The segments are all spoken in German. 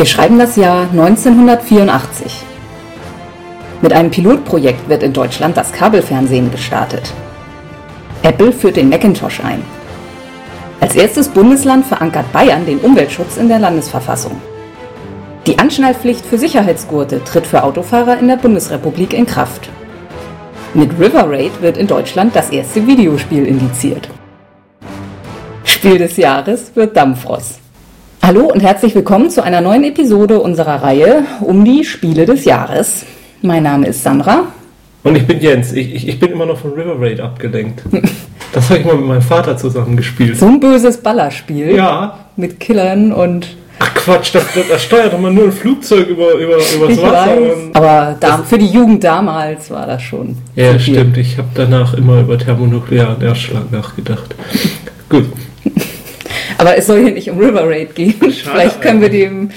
Wir schreiben das Jahr 1984. Mit einem Pilotprojekt wird in Deutschland das Kabelfernsehen gestartet. Apple führt den Macintosh ein. Als erstes Bundesland verankert Bayern den Umweltschutz in der Landesverfassung. Die Anschnallpflicht für Sicherheitsgurte tritt für Autofahrer in der Bundesrepublik in Kraft. Mit River Raid wird in Deutschland das erste Videospiel indiziert. Spiel des Jahres wird Dampfross. Hallo und herzlich willkommen zu einer neuen Episode unserer Reihe um die Spiele des Jahres. Mein Name ist Sandra. Und ich bin Jens. Ich, ich, ich bin immer noch von River Raid abgelenkt. Das habe ich mal mit meinem Vater zusammen gespielt. So ein böses Ballerspiel. Ja. Mit Killern und. Ach Quatsch, das, das, das steuert doch mal nur ein Flugzeug über, über, übers Ich Wasser. weiß. Aber da, für die Jugend damals war das schon. Ja, stimmt. Ich habe danach immer über thermonuklearen Erstschlag nachgedacht. Gut. Aber es soll hier nicht um River Raid gehen. Vielleicht können wir dem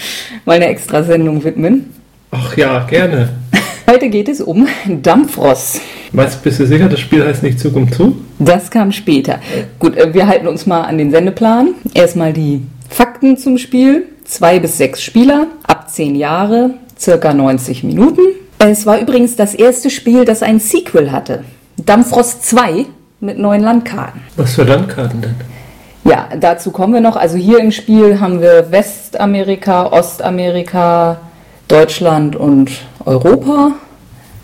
mal eine extra Sendung widmen. Ach ja, gerne. Heute geht es um Dampfross. Du, bist du sicher, das Spiel heißt nicht Zug um Zug? Das kam später. Gut, äh, wir halten uns mal an den Sendeplan. Erstmal die Fakten zum Spiel. Zwei bis sechs Spieler, ab zehn Jahre, circa 90 Minuten. Es war übrigens das erste Spiel, das ein Sequel hatte. Dampfrost 2 mit neuen Landkarten. Was für Landkarten denn? Ja, dazu kommen wir noch. Also hier im Spiel haben wir Westamerika, Ostamerika, Deutschland und Europa.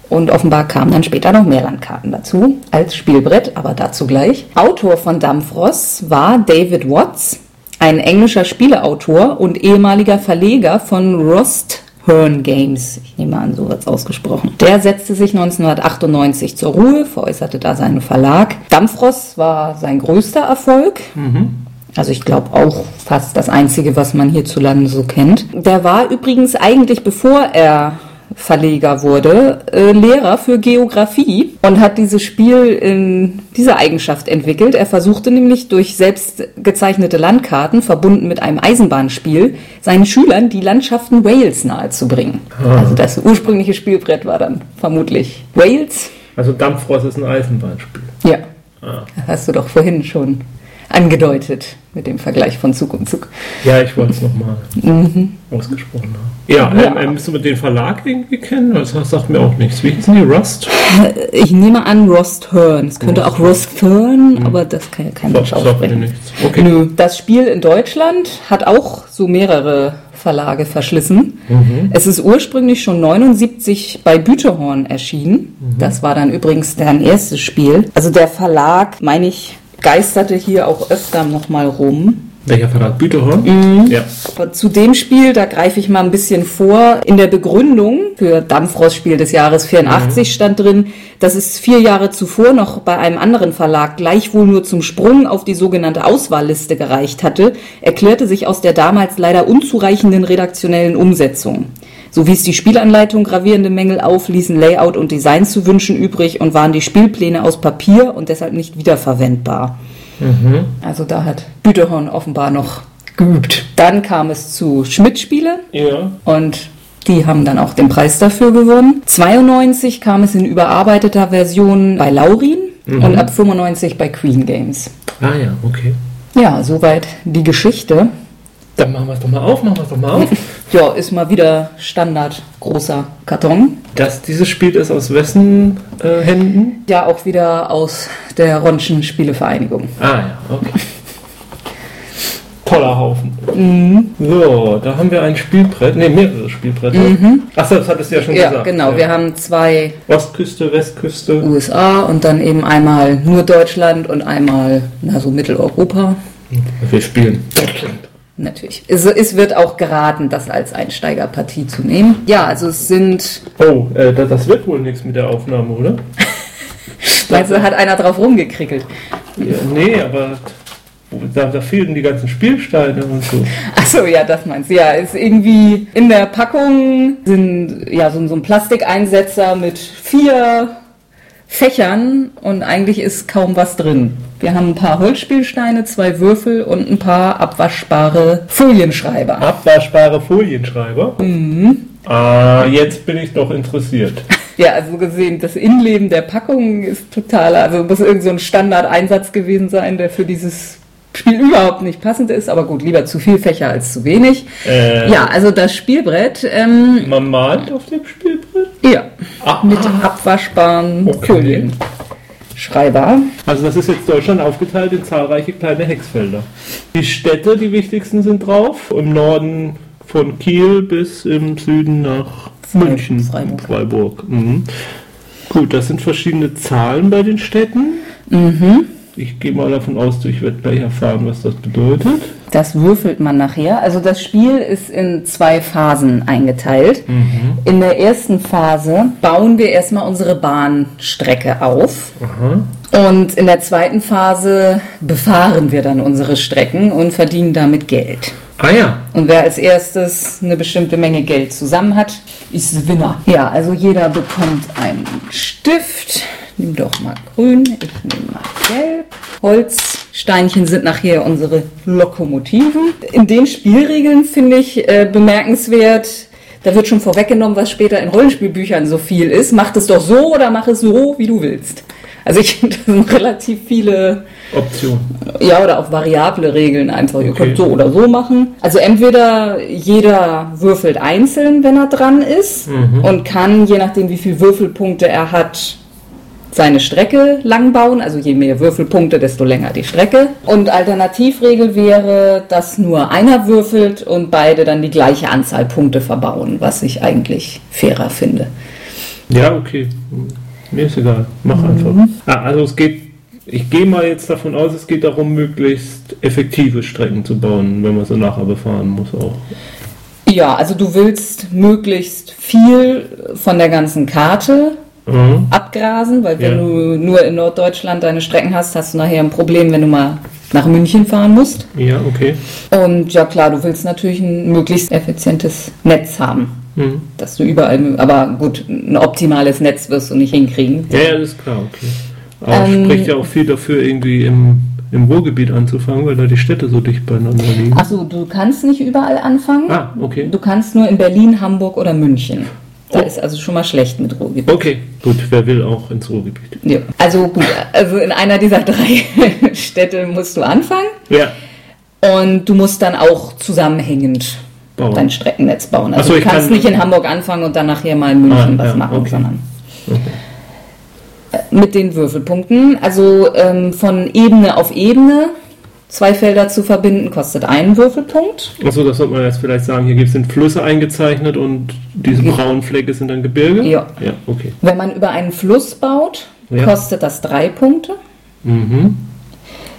Und offenbar kamen dann später noch mehr Landkarten dazu als Spielbrett, aber dazu gleich. Autor von Dampfross war David Watts, ein englischer Spieleautor und ehemaliger Verleger von Rost Hearn Games. Ich nehme an, so wird es ausgesprochen. Der setzte sich 1998 zur Ruhe, veräußerte da seinen Verlag. Dampfross war sein größter Erfolg. Also ich glaube auch fast das Einzige, was man hierzulande so kennt. Der war übrigens eigentlich, bevor er Verleger wurde, äh, Lehrer für Geografie und hat dieses Spiel in dieser Eigenschaft entwickelt. Er versuchte nämlich durch selbst gezeichnete Landkarten, verbunden mit einem Eisenbahnspiel, seinen Schülern die Landschaften Wales nahezubringen. Also das ursprüngliche Spielbrett war dann vermutlich Wales. Also Dampfrost ist ein Eisenbahnspiel. Ja, Ah. das hast du doch vorhin schon angedeutet mit dem Vergleich von Zug und Zug. Ja, ich wollte es nochmal ausgesprochen haben. Ja, Ja. Ähm, ähm, musst du mit den Verlag irgendwie kennen? Das sagt mir auch nichts. Wie hießen die? Rust? Ich nehme an Rost Hearn. Es könnte auch Rost Thurn, aber das kann ja kein Mensch aussprechen. Okay. Nö. Das Spiel in Deutschland hat auch so mehrere Verlage verschlissen. Es ist ursprünglich schon 79 bei Büterhorn erschienen. Das war dann übrigens deren erstes Spiel. Also der Verlag, meine ich, geisterte hier auch öfter nochmal rum. Welcher Verlag? Büterhorn? Mhm. Ja. Aber Zu dem Spiel, da greife ich mal ein bisschen vor. In der Begründung für Dampfrost-Spiel des Jahres 84 stand drin, dass es vier Jahre zuvor noch bei einem anderen Verlag gleichwohl nur zum Sprung auf die sogenannte Auswahlliste gereicht hatte, erklärte sich aus der damals leider unzureichenden redaktionellen Umsetzung. So wies die Spielanleitung gravierende Mängel auf, ließen Layout und Design zu wünschen übrig und waren die Spielpläne aus Papier und deshalb nicht wiederverwendbar. Also da hat Büterhorn offenbar noch geübt. Dann kam es zu Schmidt-Spiele Ja. und die haben dann auch den Preis dafür gewonnen. 92 kam es in überarbeiteter Version bei Laurin und ab 95 bei Queen Games. Ah ja, okay. Ja, soweit die Geschichte. Dann machen wir es doch mal auf, machen wir es doch mal auf. Ja, ist mal wieder Standard großer Karton. Das, dieses Spiel ist aus wessen äh, Händen? Ja, auch wieder aus der Ronschen Spielevereinigung. Ah ja, okay. Toller Haufen. So, da haben wir ein Spielbrett, ne, mehrere Spielbretter. Achso, das hattest du ja schon Ja, gesagt. genau. Wir haben zwei Ostküste, Westküste. USA und dann eben einmal nur Deutschland und einmal, na so Mitteleuropa. Wir spielen Deutschland. Natürlich. Es, es wird auch geraten, das als Einsteigerpartie zu nehmen. Ja, also es sind, Oh, äh, das, das wird wohl nichts mit der Aufnahme, oder? meinst du, hat einer drauf rumgekrickelt? Ja, nee, aber da, da fehlen die ganzen Spielsteine und so. Achso, ja, das meinst du. Ja, ist irgendwie in der Packung sind ja so, so ein Plastikeinsetzer mit vier Fächern und eigentlich ist kaum was drin. Wir haben ein paar Holzspielsteine, zwei Würfel und ein paar abwaschbare Folienschreiber. Abwaschbare Folienschreiber. Ah, jetzt bin ich doch interessiert. Ja, also gesehen, das Innenleben der Packung ist total, also muss irgend so ein Standardeinsatz gewesen sein, der für dieses Spiel überhaupt nicht passend ist, aber gut, lieber zu viel Fächer als zu wenig. Äh, Ja, also das Spielbrett, ähm, Man malt auf dem Spielbrett? Ah, mit abwaschbaren Okay. Folien. Schreiber. Also das ist jetzt Deutschland aufgeteilt in zahlreiche kleine Hexfelder. Die Städte, die wichtigsten, sind drauf. Im Norden von Kiel bis im Süden nach München. Freiburg. Freiburg. Mhm. Gut, das sind verschiedene Zahlen bei den Städten. Mhm. Ich gehe mal davon aus, ich werde gleich erfahren, was das bedeutet. Das würfelt man nachher. Also das Spiel ist in zwei Phasen eingeteilt. In der ersten Phase bauen wir erstmal unsere Bahnstrecke auf. Aha. Und in der zweiten Phase befahren wir dann unsere Strecken und verdienen damit Geld. Ah ja. Und wer als erstes eine bestimmte Menge Geld zusammen hat, ist Winner. Ja, also jeder bekommt einen Stift. Nimm doch mal grün, ich nehme mal gelb. Holzsteinchen sind nachher unsere Lokomotiven. In den Spielregeln finde ich äh, bemerkenswert, da wird schon vorweggenommen, was später in Rollenspielbüchern so viel ist. Mach es doch so oder mach es so, wie du willst. Also ich finde, das sind relativ viele Option. ja, oder auch variable Regeln einfach. Ihr Okay. könnt so oder so machen. Also entweder jeder würfelt einzeln, wenn er dran ist Mhm. und kann, je nachdem wie viele Würfelpunkte er hat, seine Strecke lang bauen. Also je mehr Würfelpunkte, desto länger die Strecke. Und Alternativregel wäre, dass nur einer würfelt und beide dann die gleiche Anzahl Punkte verbauen, was ich eigentlich fairer finde. Ja, okay. Mir ist egal. Mach einfach. Ah, also es geht, ich gehe mal jetzt davon aus, es geht darum, möglichst effektive Strecken zu bauen, wenn man sie nachher befahren muss auch. Ja, also du willst möglichst viel von der ganzen Karte Mhm. abgrasen, weil wenn Ja. du nur in Norddeutschland deine Strecken hast, hast du nachher ein Problem, wenn du mal nach München fahren musst. Ja, okay. Und ja klar, du willst natürlich ein möglichst effizientes Netz haben, Mhm. dass du überall, aber gut, ein optimales Netz wirst du nicht hinkriegen. Ja, ja, das ist klar, okay. Aber Ähm, spricht ja auch viel dafür, irgendwie im, im Ruhrgebiet anzufangen, weil da die Städte so dicht beieinander liegen. Achso, du kannst nicht überall anfangen. Ah, okay. Du kannst nur in Berlin, Hamburg oder München. Da Oh. ist also schon mal schlecht mit Ruhrgebiet. Okay, gut, wer will auch ins Ruhrgebiet. Ja. Also gut, also in einer dieser drei Städte musst du anfangen Ja, und du musst dann auch zusammenhängend bauen. dein Streckennetz bauen. Also so, du kannst kann- nicht in Hamburg anfangen und dann nachher mal in München Ah, was ja, machen, okay. sondern Okay. äh, mit den Würfelpunkten. Also ähm, von Ebene auf Ebene zwei Felder zu verbinden, kostet einen Würfelpunkt. Achso, das sollte man jetzt vielleicht sagen. Hier gibt es Flüsse eingezeichnet und diese Ja. braunen Flecke sind dann Gebirge? Ja. Ja, okay. Wenn man über einen Fluss baut, Ja. kostet das drei Punkte. Mhm.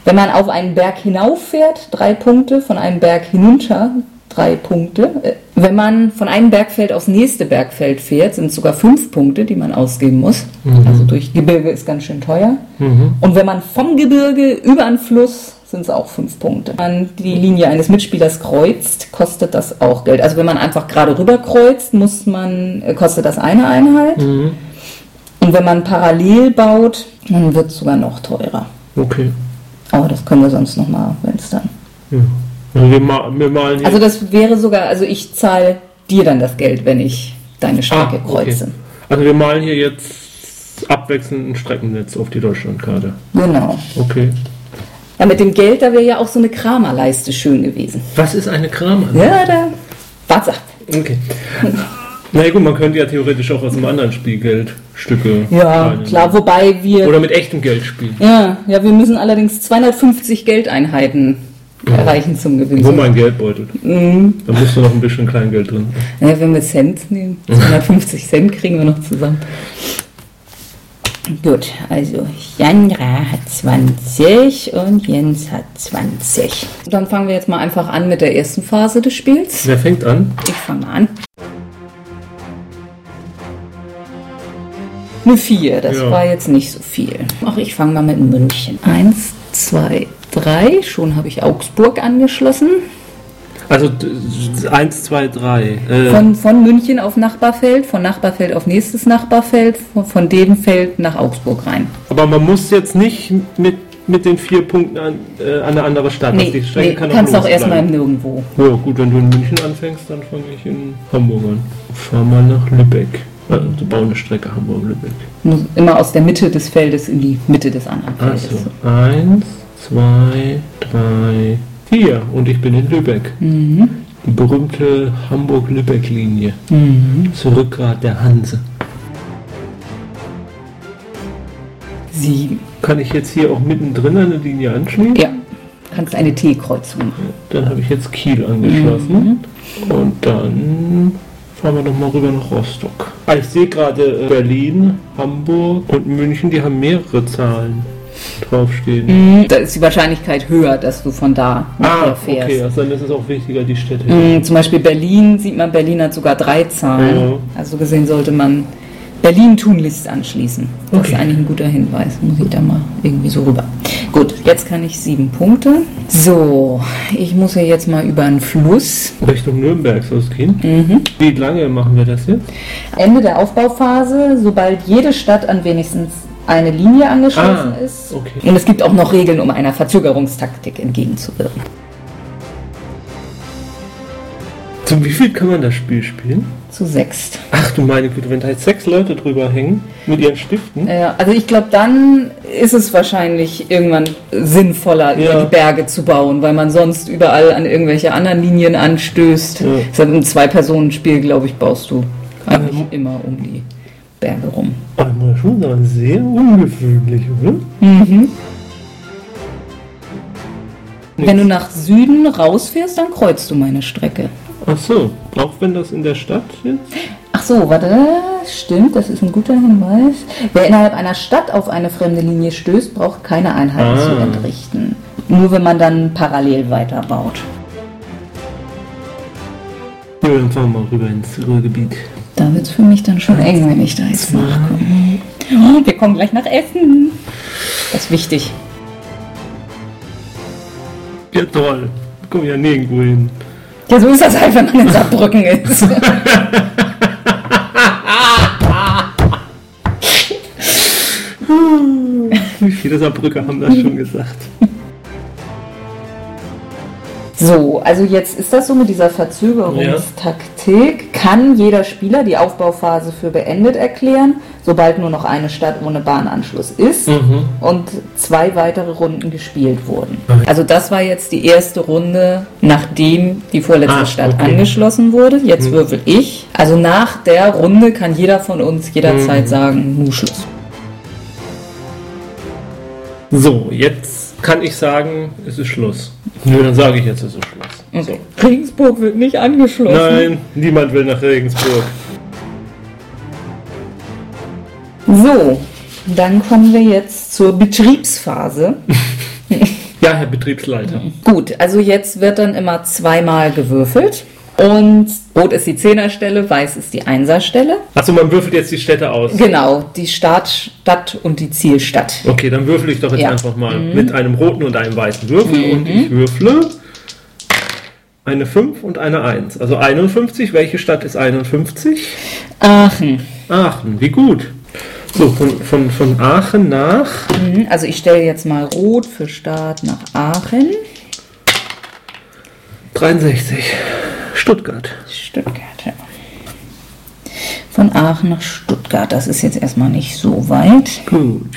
Wenn man auf einen Berg hinauffährt, drei Punkte, von einem Berg hinunter, drei Punkte. Äh, Wenn man von einem Bergfeld aufs nächste Bergfeld fährt, sind es sogar fünf Punkte, die man ausgeben muss. Also durch Gebirge ist ganz schön teuer. Mhm. Und wenn man vom Gebirge über einen Fluss, sind es auch fünf Punkte. Wenn man die Linie eines Mitspielers kreuzt, kostet das auch Geld. Also wenn man einfach gerade rüber kreuzt, muss man, äh, kostet das eine Einheit. Mhm. Und wenn man parallel baut, dann wird es sogar noch teurer. Okay. Aber das können wir sonst nochmal, wenn es dann. Ja. Also wir, ma wir malen. Also das wäre sogar, also ich zahle dir dann das Geld, wenn ich deine Strecke Ah, okay. kreuze. Also wir malen hier jetzt abwechselnd ein Streckennetz auf die Deutschlandkarte. Genau. Okay. Ja, mit dem Geld, da wäre ja auch so eine Kramerleiste schön gewesen. Was ist eine Kramer? Ja, da. Warte. Okay. Na ja, gut, man könnte ja theoretisch auch aus einem anderen Spiel Geldstücke. Ja, rein- klar, wobei wir. Oder mit echtem Geld spielen. Ja, ja, wir müssen allerdings 250 Geldeinheiten erreichen zum Gewinn. Wo mein Geldbeutel. Mhm. Da musst du noch ein bisschen Kleingeld drin. Ja, wenn wir Cent nehmen, 250 Cent kriegen wir noch zusammen. Gut, also Jandra hat 20 und Jens hat 20. Dann fangen wir jetzt mal einfach an mit der ersten Phase des Spiels. Wer fängt an? Ich fange mal an. Eine 4, das Ja. war jetzt nicht so viel. Ach, ich fange mal mit München. Eins, zwei, drei. Schon habe ich Augsburg angeschlossen. Also d- eins, zwei, drei. Äh, Von, von München auf Nachbarfeld, von Nachbarfeld auf nächstes Nachbarfeld, von, von dem Feld nach Augsburg rein. aber man muss jetzt nicht mit, mit den vier Punkten an, äh, an eine andere Stadt. Nee, Also die Strecke nee kann kannst auch los erstmal. Nirgendwo. Ja, gut, wenn du in München anfängst, dann fange ich in Hamburg an. Fahr mal nach Lübeck. Also, du baust eine Strecke Hamburg-Lübeck. Immer aus der Mitte des Feldes in die Mitte des anderen Feldes. Also, eins, zwei, drei, vier. Und ich bin in Lübeck. Mhm. Die berühmte Hamburg-Lübeck-Linie. Mhm. Das Rückgrat der Hanse. Sieben. Kann ich jetzt hier auch mittendrin eine Linie anschließen? Ja. Kannst eine T-Kreuzung machen. Dann habe ich jetzt Kiel angeschlossen. Und dann fahren wir nochmal rüber nach Rostock. Ah, ich sehe gerade äh, Berlin, Hamburg und München, die haben mehrere Zahlen draufstehen. Mhm. Da ist die Wahrscheinlichkeit höher, dass du von da nachher Ah, fährst. okay, also dann ist es auch wichtiger, die Städte. Mhm, Zum Beispiel Berlin sieht man, Berlin hat sogar drei Zahlen. Ja. Also gesehen sollte man Berlin tunlichst anschließen. Das Okay. ist eigentlich ein guter Hinweis. Muss ich da mal irgendwie so rüber. Gut, jetzt kann ich sieben Punkte. So, ich muss ja jetzt mal über einen Fluss. Richtung Nürnberg soll es gehen. Mhm. Wie lange machen wir das jetzt? Ende der Aufbauphase, sobald jede Stadt an wenigstens eine Linie angeschlossen Ah, ist. okay. Und es gibt auch noch Regeln, um einer Verzögerungstaktik entgegenzuwirken. Zum wie viel kann man das Spiel spielen? Zu sechst. Ach du meine Güte, wenn da jetzt sechs Leute drüber hängen mit ihren Stiften. Ja, also ich glaube, dann ist es wahrscheinlich irgendwann sinnvoller, Ja. über die Berge zu bauen, weil man sonst überall an irgendwelche anderen Linien anstößt. Ja. Deshalb im Zwei-Personen-Spiel, glaube ich, baust du eigentlich Ähm. immer um die Berge rum. Aber muss schon sagen, sehr ungewöhnlich, oder? Wenn du nach Süden rausfährst, dann kreuzt du meine Strecke. Ach so, auch wenn das in der Stadt jetzt? Ach so, warte, stimmt, das ist ein guter Hinweis. Wer innerhalb einer Stadt auf eine fremde Linie stößt, braucht keine Einheiten Ah. zu entrichten. Nur wenn man dann parallel weiterbaut. Ja, dann fahren wir mal rüber ins Ruhrgebiet. Da wird es für mich dann schon eng, wenn ich da jetzt nachkomme. Oh, wir kommen gleich nach Essen. Das ist wichtig. Ja toll, wir kommen ja nirgendwo hin. Ja, so ist das halt, wenn man in Saarbrücken ist. Wie viele Saarbrücker haben das schon gesagt? So, also jetzt ist das so mit dieser Verzögerungstaktik. Kann jeder Spieler die Aufbauphase für beendet erklären, sobald nur noch eine Stadt ohne Bahnanschluss ist Mhm. und zwei weitere Runden gespielt wurden. Also das war jetzt die erste Runde, nachdem die vorletzte Ah, Stadt okay. angeschlossen wurde. Jetzt würfel ich. Also nach der Runde kann jeder von uns jederzeit Mhm. sagen, nu Schluss. So, jetzt kann ich sagen, es ist Schluss. Nö, dann sage ich jetzt, es ist Schluss. Okay. Regensburg wird nicht angeschlossen. Nein, niemand will nach Regensburg. So, dann kommen wir jetzt zur Betriebsphase. Ja, Herr Betriebsleiter. Gut, also jetzt wird dann immer zweimal gewürfelt. Und rot ist die Zehnerstelle, weiß ist die Einserstelle. Achso, man würfelt jetzt die Städte aus. Genau, die Startstadt und die Zielstadt. Okay, dann würfel ich doch jetzt Ja. Mhm. einfach mal mit einem roten und einem weißen Würfel und ich würfle eine 5 und eine 1. Also 51. Welche Stadt ist 51? Aachen. Aachen, wie gut. So, von, von, von Aachen nach. Mhm, Also ich stelle jetzt mal rot für Start nach Aachen. 63. Stuttgart. Stuttgart, ja. Von Aachen nach Stuttgart. Das ist jetzt erstmal nicht so weit. Gut.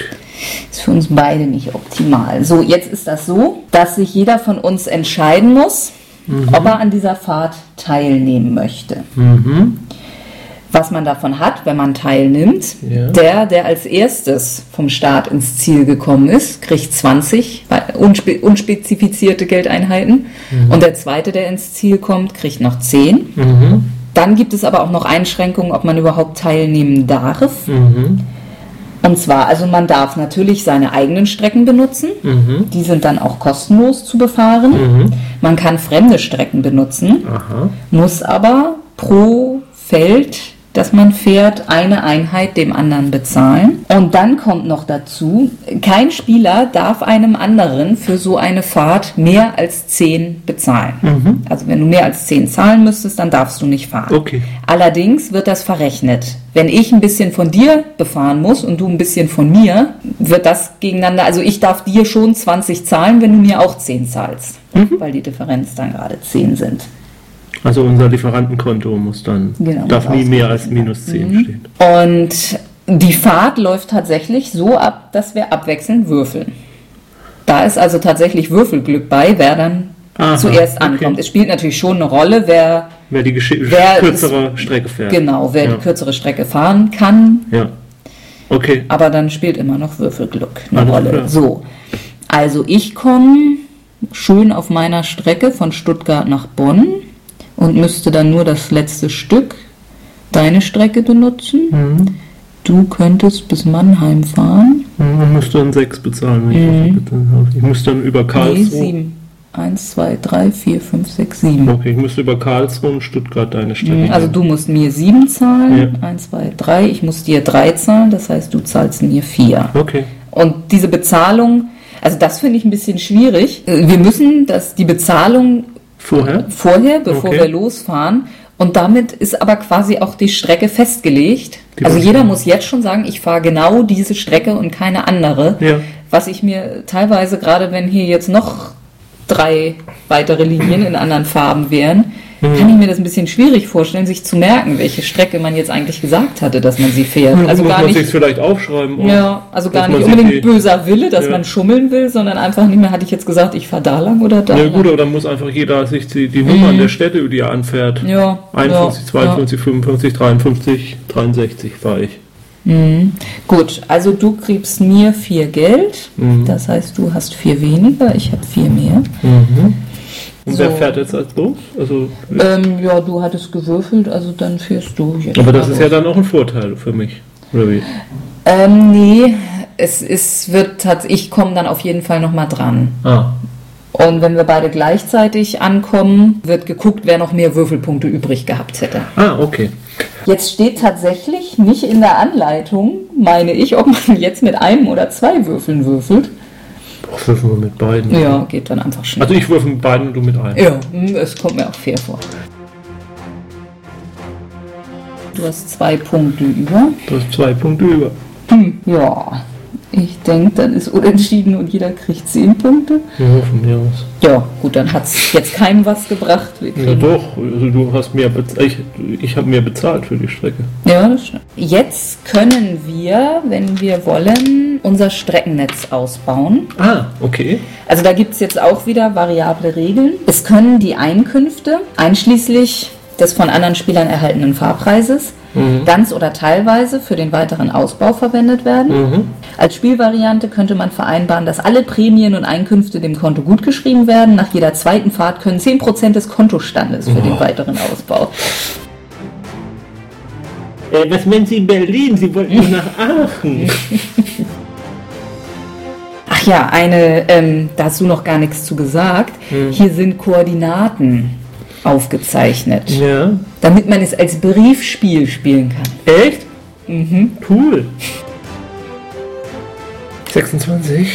Ist für uns beide nicht optimal. So, jetzt ist das so, dass sich jeder von uns entscheiden muss, ob er an dieser Fahrt teilnehmen möchte. Was man davon hat, wenn man teilnimmt, Ja. der, der als erstes vom Start ins Ziel gekommen ist, kriegt 20 unspe unspezifizierte Geldeinheiten. Und der zweite, der ins Ziel kommt, kriegt noch 10. Dann gibt es aber auch noch Einschränkungen, ob man überhaupt teilnehmen darf. Und zwar, also man darf natürlich seine eigenen Strecken benutzen. Die sind dann auch kostenlos zu befahren. Man kann fremde Strecken benutzen, Aha. muss aber pro Feld, das man fährt, eine Einheit dem anderen bezahlen. Und dann kommt noch dazu, kein Spieler darf einem anderen für so eine Fahrt mehr als 10 bezahlen. Also wenn du mehr als 10 zahlen müsstest, dann darfst du nicht fahren. Okay. Allerdings wird das verrechnet. Wenn ich ein bisschen von dir befahren muss und du ein bisschen von mir, wird das gegeneinander, also ich darf dir schon 20 zahlen, wenn du mir auch 10 zahlst, weil die Differenz dann gerade 10 sind. Also unser Lieferantenkonto muss dann, Genau, darf nie mehr als minus 10 stehen. Und die Fahrt läuft tatsächlich so ab, dass wir abwechselnd würfeln. Da ist also tatsächlich Würfelglück bei, wer dann Aha, zuerst okay. ankommt. Es spielt natürlich schon eine Rolle, wer Wer die Wer kürzere Strecke fährt. genau, wer Ja. die kürzere Strecke fahren kann, Ja. Okay. aber dann spielt immer noch Würfelglück eine Alles Rolle. klar. So, also ich komme schön auf meiner Strecke von Stuttgart nach Bonn und müsste dann nur das letzte Stück deine Strecke benutzen. Mhm. Du könntest bis Mannheim fahren. Man muss dann sechs bezahlen, wenn ich Mhm. das bitte habe. Ich muss dann über Nee, Karlsruhe. sieben. Eins, zwei, drei, vier, fünf, sechs, sieben. Okay, ich muss über Karlsruhe und Stuttgart deine Strecke. Mhm, Also du musst mir sieben zahlen. Ja. Eins, zwei, drei. Ich muss dir drei zahlen. Das heißt, du zahlst mir vier. Okay. Und diese Bezahlung, also das finde ich ein bisschen schwierig. Äh, Wir müssen das, die Bezahlung Vorher? vorher, bevor Okay. wir losfahren. Und damit ist aber quasi auch die Strecke festgelegt. Die also jeder muss jetzt schon sagen, ich fahre genau diese Strecke und keine andere. Ja. Was ich mir teilweise, gerade wenn hier jetzt noch drei weitere Linien in anderen Farben wären, Mhm. kann ich mir das ein bisschen schwierig vorstellen, sich zu merken, welche Strecke man jetzt eigentlich gesagt hatte, dass man sie fährt. Also muss gar man sich vielleicht aufschreiben. ja, also gar nicht unbedingt böser Wille, dass Ja. man schummeln will, sondern einfach nicht mehr, hatte ich jetzt gesagt, ich fahre da lang oder da Ja lang. gut, aber dann muss einfach jeder sich die, die Nummern der Städte, die er anfährt. Mhm. Ja, 51, ja, 52, 55, 53, 63 fahre ich. Mhm. Gut, also du kriegst mir vier Geld, Mhm. das heißt, du hast vier weniger, ich habe vier mehr. Und So. wer fährt jetzt als los? Also, Ähm, ja, du hattest gewürfelt, also dann fährst du jetzt. aber das ist ja los. dann auch ein Vorteil für mich. Oder wie? Ähm, nee, es ist, wird ich komme dann auf jeden Fall nochmal dran. Ah. Und wenn wir beide gleichzeitig ankommen, wird geguckt, wer noch mehr Würfelpunkte übrig gehabt hätte. Ah, okay. Jetzt steht tatsächlich nicht in der Anleitung, meine ich, ob man jetzt mit einem oder zwei Würfeln würfelt. Boah, würfeln wir mit beiden. Ja, geht dann einfach schnell. Also ich würfel mit beiden und du mit einem. Ja, hm, es kommt mir auch fair vor. Du hast zwei Punkte über. Du hast zwei Punkte über. Hm, ja, ich denke, dann ist unentschieden und jeder kriegt zehn Punkte. Ja, von mir aus. Ja, gut, dann hat es jetzt keinem was gebracht. Ja doch, also du hast mehr bezahlt. Ich, ich habe mehr bezahlt für die Strecke. Ja, das stimmt. Jetzt können wir, wenn wir wollen, unser Streckennetz ausbauen. Ah, okay. Also da gibt es jetzt auch wieder variable Regeln. Es können die Einkünfte, einschließlich des von anderen Spielern erhaltenen Fahrpreises, ganz oder teilweise für den weiteren Ausbau verwendet werden. Als Spielvariante könnte man vereinbaren, dass alle Prämien und Einkünfte dem Konto gutgeschrieben werden. Nach jeder zweiten Fahrt können 10% des Kontostandes für den weiteren Ausbau. Äh, was meinen Sie in Berlin? Sie wollten nur nach Aachen. Ach ja, eine, ähm, da hast du noch gar nichts zu gesagt. Hier sind Koordinaten aufgezeichnet, ja. damit man es als Briefspiel spielen kann. Echt? Mhm. Cool. 26.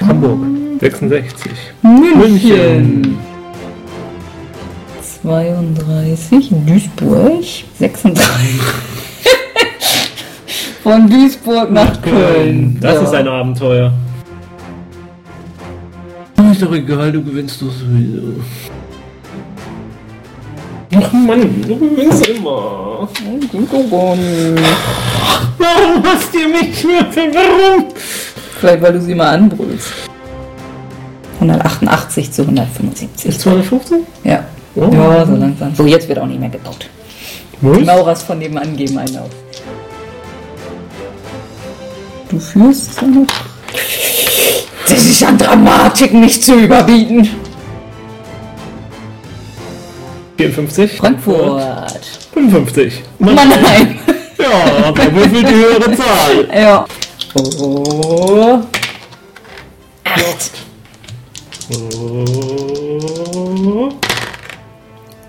Hamburg. 66. München. 32, Duisburg, 36. Von Duisburg nach Köln. Das Ja. ist ein Abenteuer. Ist doch egal, du gewinnst doch sowieso. Ach Mann, du gewinnst immer. Warum hast du mich würfeln? Warum? Vielleicht, weil du sie mal anbrüllst. 188 zu 175. 215? Ja. Oh. Ja, so langsam. So, jetzt wird auch nicht mehr gebaut. Die Was? Maurers von nebenan geben einen auf. Du führst zwar noch. Das ist an Dramatik nicht zu überbieten. 54? Frankfurt. 55. Mannheim. Ja, wer würfelt die höhere Zahl? Ja. Oh. Acht. Oh.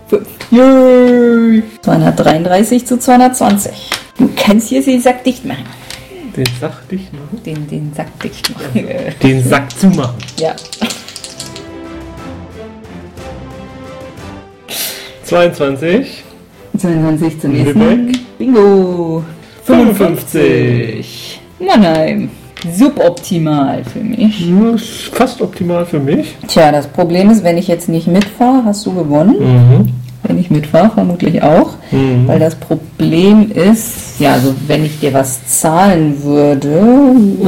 Fünf. Yay. 233 zu 220. Du kannst hier den Sack dicht machen. Den Sack dicht machen? Den, den Sack dicht machen. Den Sack zu machen. ja. 22. 22 zum nächsten. Bingo. 55. Mannheim. Suboptimal für mich. Ja, fast optimal für mich. Tja, das Problem ist, wenn ich jetzt nicht mitfahre, hast du gewonnen. Mhm. Wenn ich mitfahre, vermutlich auch. Mhm. Weil das Problem ist, Ja, also wenn ich dir was zahlen würde,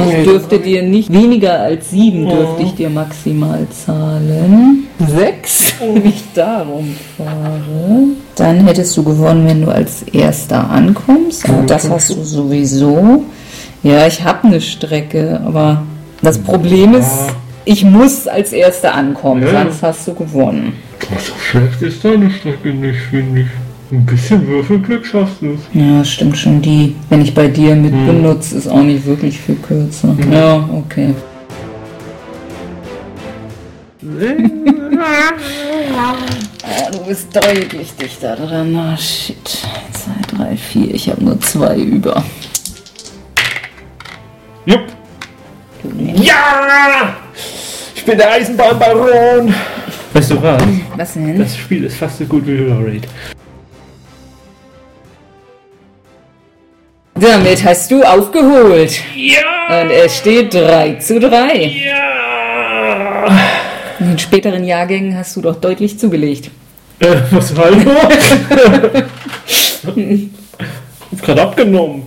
ich dürfte dir nicht weniger als sieben dürfte ich dir maximal zahlen. Sechs, wenn ich darum fahre. Dann hättest du gewonnen, wenn du als erster ankommst. Aber das hast du sowieso. Ja, ich habe eine Strecke, aber das Problem ist, ich muss als erster ankommen, Ja. sonst hast du gewonnen. So schlecht ist deine Strecke nicht, finde ich. Ein bisschen Würfelglück schaffst du es. Ja, stimmt schon. Die, wenn ich bei dir mit benutze, ist auch nicht wirklich viel kürzer. Ja, okay. Du bist deutlich dichter dran. Ah, shit. 2, 3, 4. Ich habe nur zwei über. Jupp. Ja! Ich bin der Eisenbahnbaron! Weißt du was? Was denn? Das Spiel ist fast so gut wie River Raid. Damit hast du aufgeholt. Ja! Und es steht 3 zu 3. Ja! In den späteren Jahrgängen hast du doch deutlich zugelegt. Äh, was war denn Ich gerade abgenommen.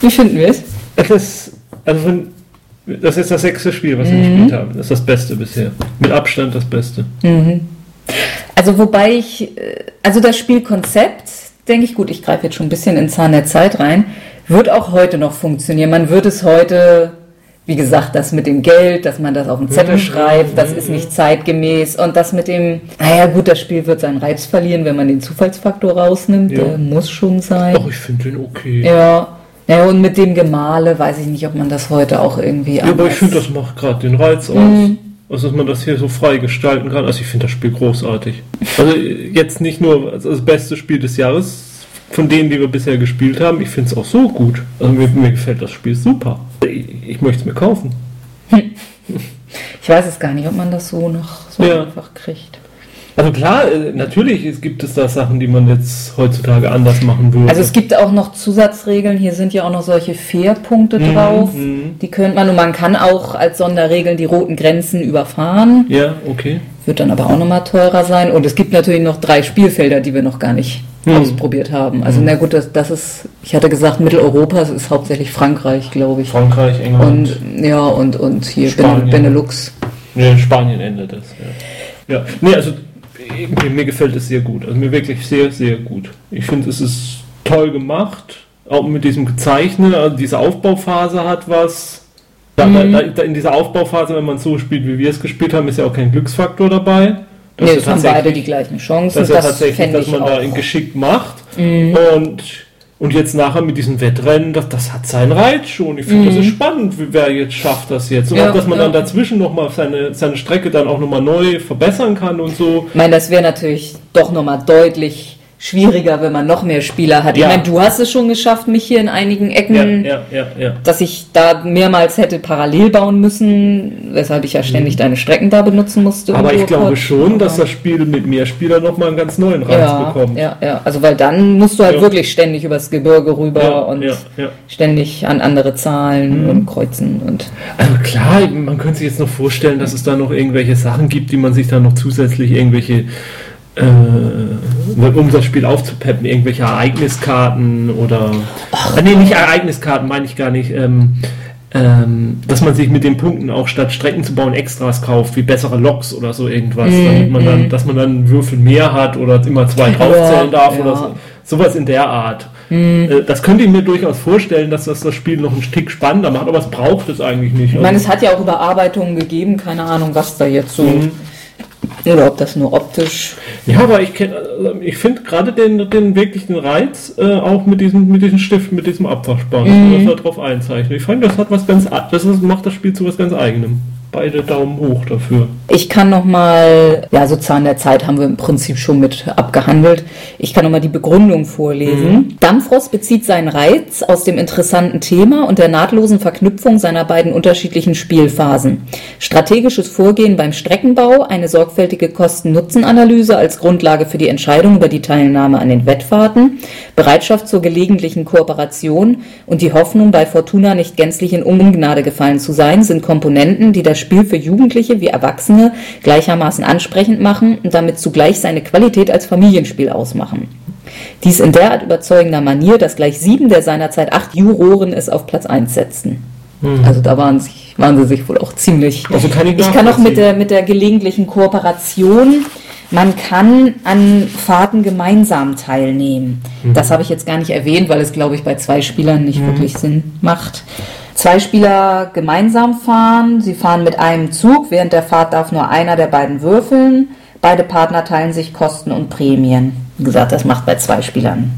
Wie finden wir es? Das ist, also das ist das sechste Spiel, was wir gespielt haben. Das ist das Beste bisher. Mit Abstand das Beste. Also wobei ich, äh, also das Spielkonzept, denke ich, gut, ich greife jetzt schon ein bisschen in Zahn der Zeit rein, wird auch heute noch funktionieren. Man wird es heute, wie gesagt, das mit dem Geld, dass man das auf den Zettel schreibt, das ist nicht zeitgemäß und das mit dem, naja gut, das Spiel wird seinen Reiz verlieren, wenn man den Zufallsfaktor rausnimmt, Ja. der muss schon sein. Doch, ich finde den okay. Ja. Ja, und mit dem Gemale weiß ich nicht, ob man das heute auch irgendwie Ja, aber ich finde, das macht gerade den Reiz aus. Also, dass man das hier so frei gestalten kann. Also, ich finde das Spiel großartig. Also, jetzt nicht nur als das beste Spiel des Jahres von denen, die wir bisher gespielt haben. Ich finde es auch so gut. Also, mir, mir gefällt das Spiel super. Ich, ich möchte es mir kaufen. Ich weiß es gar nicht, ob man das so noch so Ja. einfach kriegt. Also, klar, äh, natürlich gibt es da Sachen, die man jetzt heutzutage anders machen würde. Also es gibt auch noch Zusatzregeln, hier sind ja auch noch solche Fair-Punkte drauf. mhm. Die könnte man und man kann auch als Sonderregeln die roten Grenzen überfahren. ja, okay. Wird dann aber auch nochmal teurer sein. Und es gibt natürlich noch drei Spielfelder, die wir noch gar nicht Hm. ausprobiert haben. Also na gut, das, das ist, ich hatte gesagt Mitteleuropa, es ist hauptsächlich Frankreich, glaube ich. Frankreich, England. Und ja, und, und hier Spanien. Bene- Benelux. In Spanien endet das. Ja. ja. Nee, also mir, mir gefällt es sehr gut. Also mir wirklich sehr, sehr gut. Ich finde, es ist toll gemacht. Auch mit diesem Gezeichne. Also diese Aufbauphase hat was. Da, da, da, in dieser Aufbauphase, wenn man so spielt, wie wir es gespielt haben, ist ja auch kein Glücksfaktor dabei. Das Nee, haben beide die gleichen Chancen. das ist ja tatsächlich, dass man da auch. Mhm. in geschickt macht. Und, und jetzt nachher mit diesen Wettrennen, das, das hat seinen Reiz schon. Ich finde, das ist spannend, wie- wer jetzt schafft das jetzt. Und Mhm. Ja, auch, dass man ja. dann dazwischen nochmal seine, seine Strecke dann auch nochmal neu verbessern kann und so. Ich meine, das wäre natürlich doch nochmal deutlich schwieriger, wenn man noch mehr Spieler hat. Ja. Ich meine, du hast es schon geschafft, mich hier in einigen Ecken, Ja, ja, dass ich da mehrmals hätte parallel bauen müssen, weshalb ich ja ständig deine Strecken da benutzen musste. Mhm. Aber ich so glaube schon, dass das Spiel mit mehr Spielern nochmal einen ganz neuen Reiz ja, bekommt. ja, ja, also weil dann musst du halt wirklich ständig übers Gebirge rüber und ständig an andere Zahlen Mhm. und kreuzen und Also klar, man könnte sich jetzt noch vorstellen, dass es da noch irgendwelche Sachen gibt, die man sich dann noch zusätzlich irgendwelche, äh, um das Spiel aufzupeppen, irgendwelche Ereigniskarten oder. Äh, nee, nicht Ereigniskarten, meine ich gar nicht. Ähm, ähm, dass man sich mit den Punkten auch statt Strecken zu bauen Extras kauft, wie bessere Loks oder so irgendwas, damit man dann, dass man dann einen Würfel mehr hat oder immer zwei draufzählen darf ja. oder so. Sowas in der Art. Äh, Das könnte ich mir durchaus vorstellen, dass das das Spiel noch ein Stück spannender macht, aber es braucht es eigentlich nicht. ich meine, es hat ja auch Überarbeitungen gegeben, keine Ahnung, was da jetzt so Mhm. Oder ob das nur optisch Ja, aber ich also ich finde gerade den, den wirklich den Reiz äh, auch mit diesem, mit diesem Stift, mit diesem Abwaschband, Mhm. dass er drauf einzeichnet. Ich fand, das hat was ganz, das macht das Spiel zu was ganz eigenem. Beide Daumen hoch dafür. Ich kann noch mal, ja, so Zahn der Zeit haben wir im Prinzip schon mit abgehandelt. Ich kann noch mal die Begründung vorlesen. Dampfrost bezieht seinen Reiz aus dem interessanten Thema und der nahtlosen Verknüpfung seiner beiden unterschiedlichen Spielphasen. Strategisches Vorgehen beim Streckenbau, eine sorgfältige Kosten-Nutzen-Analyse als Grundlage für die Entscheidung über die Teilnahme an den Wettfahrten, Bereitschaft zur gelegentlichen Kooperation und die Hoffnung, bei Fortuna nicht gänzlich in Ungnade gefallen zu sein, sind Komponenten, die das Spiel für Jugendliche wie Erwachsene gleichermaßen ansprechend machen und damit zugleich seine Qualität als Familienspiel ausmachen. Dies in derart überzeugender Manier, dass gleich sieben der seinerzeit acht Juroren es auf Platz 1 setzten. Also da waren, sich, waren sie sich wohl auch ziemlich. Also kann ich ich kann auch mit der, mit der gelegentlichen Kooperation, man kann an Fahrten gemeinsam teilnehmen. Das habe ich jetzt gar nicht erwähnt, weil es, glaube ich, bei zwei Spielern nicht wirklich Sinn macht. Zwei Spieler gemeinsam fahren, sie fahren mit einem Zug, während der Fahrt darf nur einer der beiden würfeln. Beide Partner teilen sich Kosten und Prämien. Wie gesagt, das macht bei zwei Spielern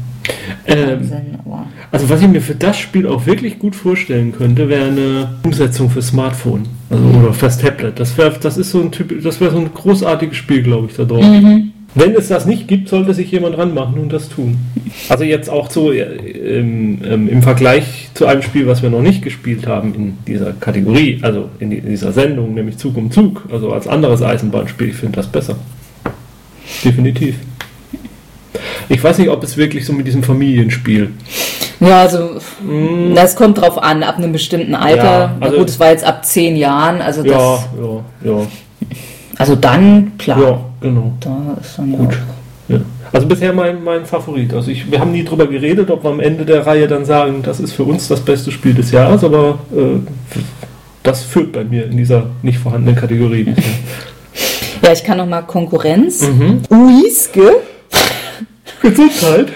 Ähm, Sinn. Aber also was ich mir für das Spiel auch wirklich gut vorstellen könnte, wäre eine Umsetzung für Smartphone also, oder fürs Tablet. Das wäre das ist so ein Typ, das wäre so ein großartiges Spiel, glaube ich, da drauf. Wenn es das nicht gibt, sollte sich jemand ranmachen und das tun. Also jetzt auch so äh, im, ähm, im Vergleich zu einem Spiel, was wir noch nicht gespielt haben in dieser Kategorie, also in, die, in dieser Sendung, nämlich Zug um Zug, also als anderes Eisenbahnspiel, ich finde das besser. Definitiv. Ich weiß nicht, ob es wirklich so mit diesem Familienspiel. Ja, also das kommt drauf an, ab einem bestimmten Alter. Ja, Na also- gut, es war jetzt ab zehn Jahren, also das, Ja, ja, ja, also dann, klar, ja, genau. da ist dann Gut. ja. Also bisher mein, mein Favorit. Also ich, wir haben nie drüber geredet, ob wir am Ende der Reihe dann sagen, das ist für uns das beste Spiel des Jahres, aber äh, das führt bei mir in dieser nicht vorhandenen Kategorie bisher. Ja, ich kann noch mal Konkurrenz. Mhm. Uiske, Gesundheit.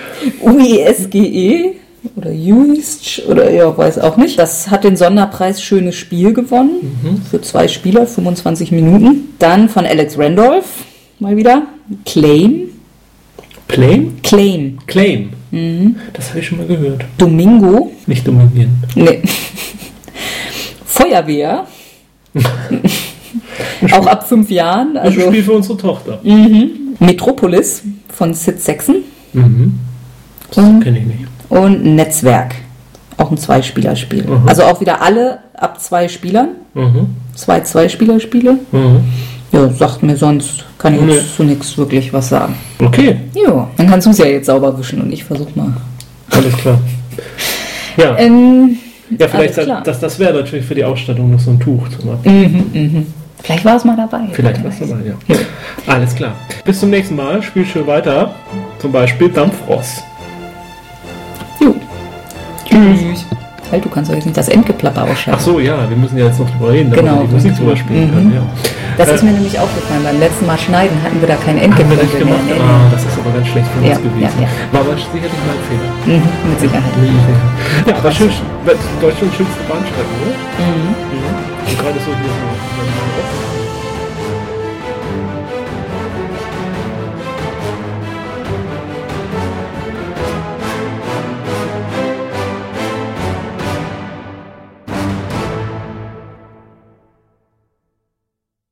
UISGE oder Uist oder ja, weiß auch nicht. Das hat den Sonderpreis Schönes Spiel gewonnen Mhm. für zwei Spieler, 25 Minuten. Dann von Alex Randolph mal wieder Claim, Claim? Claim, Claim. Mhm. Das habe ich schon mal gehört. Domingo, Nicht dominieren. nee. Feuerwehr. auch ab fünf Jahren. Also, ein Spiel für unsere Tochter. Metropolis von Sid Saxon Mhm. und, Kenne ich nicht. Und Netzwerk. Auch ein Zweispielerspiel. Mhm. Also auch wieder alle ab zwei Spielern. Mhm. Zwei Zweispielerspiele. Mhm. Ja, sagt mir sonst, kann ich Nee. jetzt zu nichts wirklich was sagen. Okay, Ja, dann kannst du es ja jetzt sauber wischen und ich versuch mal. alles klar. Ja, Ähm, ja vielleicht, klar. das, das wäre natürlich für die Ausstattung noch so ein Tuch zu machen. mhm, mhm. Vielleicht war es mal dabei. Vielleicht was weiß. dabei, ja. Alles klar. Bis zum nächsten Mal. Spiel schön weiter. Zum Beispiel Dampfross. Halt, du kannst doch jetzt nicht das Endgeplapper Ach ausschalten. so, ja, wir müssen ja jetzt noch drüber reden, damit Genau. wir die Musik drüber spielen Mhm. können. Ja. Das Äh, ist mir nämlich aufgefallen. Beim letzten Mal schneiden hatten wir da kein Endgeplapper mehr. gemacht? Nee, Ah, das ist aber ganz schlecht von Ja, uns gewesen. ja, ja. War aber sicherlich mein Fehler. nee. Mhm, mit Sicherheit. Ja, aber schön, Deutschlands schönste Bahnstrecke, oder? Mhm. Und gerade so hier so.